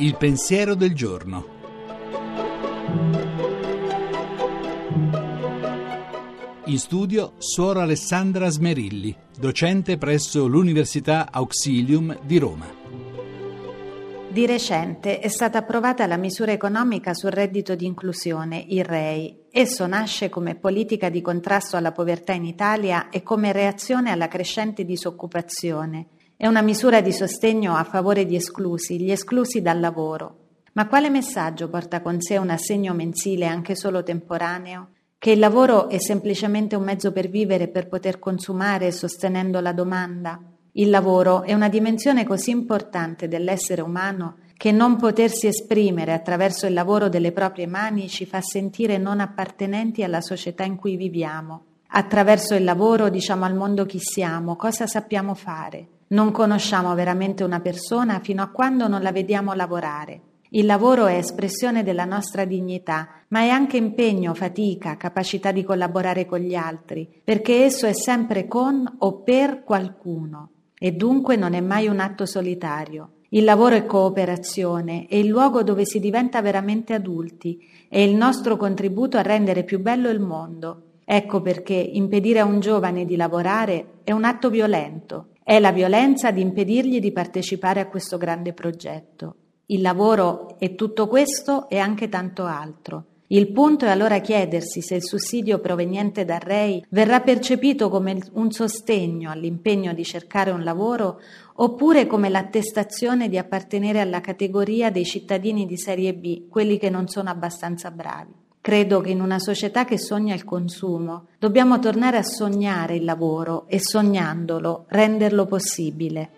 Il pensiero del giorno. In studio Suora Alessandra Smerilli, docente presso l'Università Auxilium di Roma. Di recente è stata approvata la misura economica sul reddito di inclusione, il REI. Esso nasce come politica di contrasto alla povertà in Italia e come reazione alla crescente disoccupazione è una misura di sostegno a favore di esclusi, gli esclusi dal lavoro. Ma quale messaggio porta con sé un assegno mensile anche solo temporaneo? Che il lavoro è semplicemente un mezzo per vivere e per poter consumare sostenendo la domanda? Il lavoro è una dimensione così importante dell'essere umano che non potersi esprimere attraverso il lavoro delle proprie mani ci fa sentire non appartenenti alla società in cui viviamo. Attraverso il lavoro diciamo al mondo chi siamo, cosa sappiamo fare. Non conosciamo veramente una persona fino a quando non la vediamo lavorare. Il lavoro è espressione della nostra dignità, ma è anche impegno, fatica, capacità di collaborare con gli altri, perché esso è sempre con o per qualcuno e dunque non è mai un atto solitario. Il lavoro è cooperazione, è il luogo dove si diventa veramente adulti, è il nostro contributo a rendere più bello il mondo. Ecco perché impedire a un giovane di lavorare è un atto violento, è la violenza di impedirgli di partecipare a questo grande progetto. Il lavoro è tutto questo e anche tanto altro. Il punto è allora chiedersi se il sussidio proveniente dal REI verrà percepito come un sostegno all'impegno di cercare un lavoro oppure come l'attestazione di appartenere alla categoria dei cittadini di serie B, quelli che non sono abbastanza bravi. Credo che in una società che sogna il consumo dobbiamo tornare a sognare il lavoro e sognandolo renderlo possibile.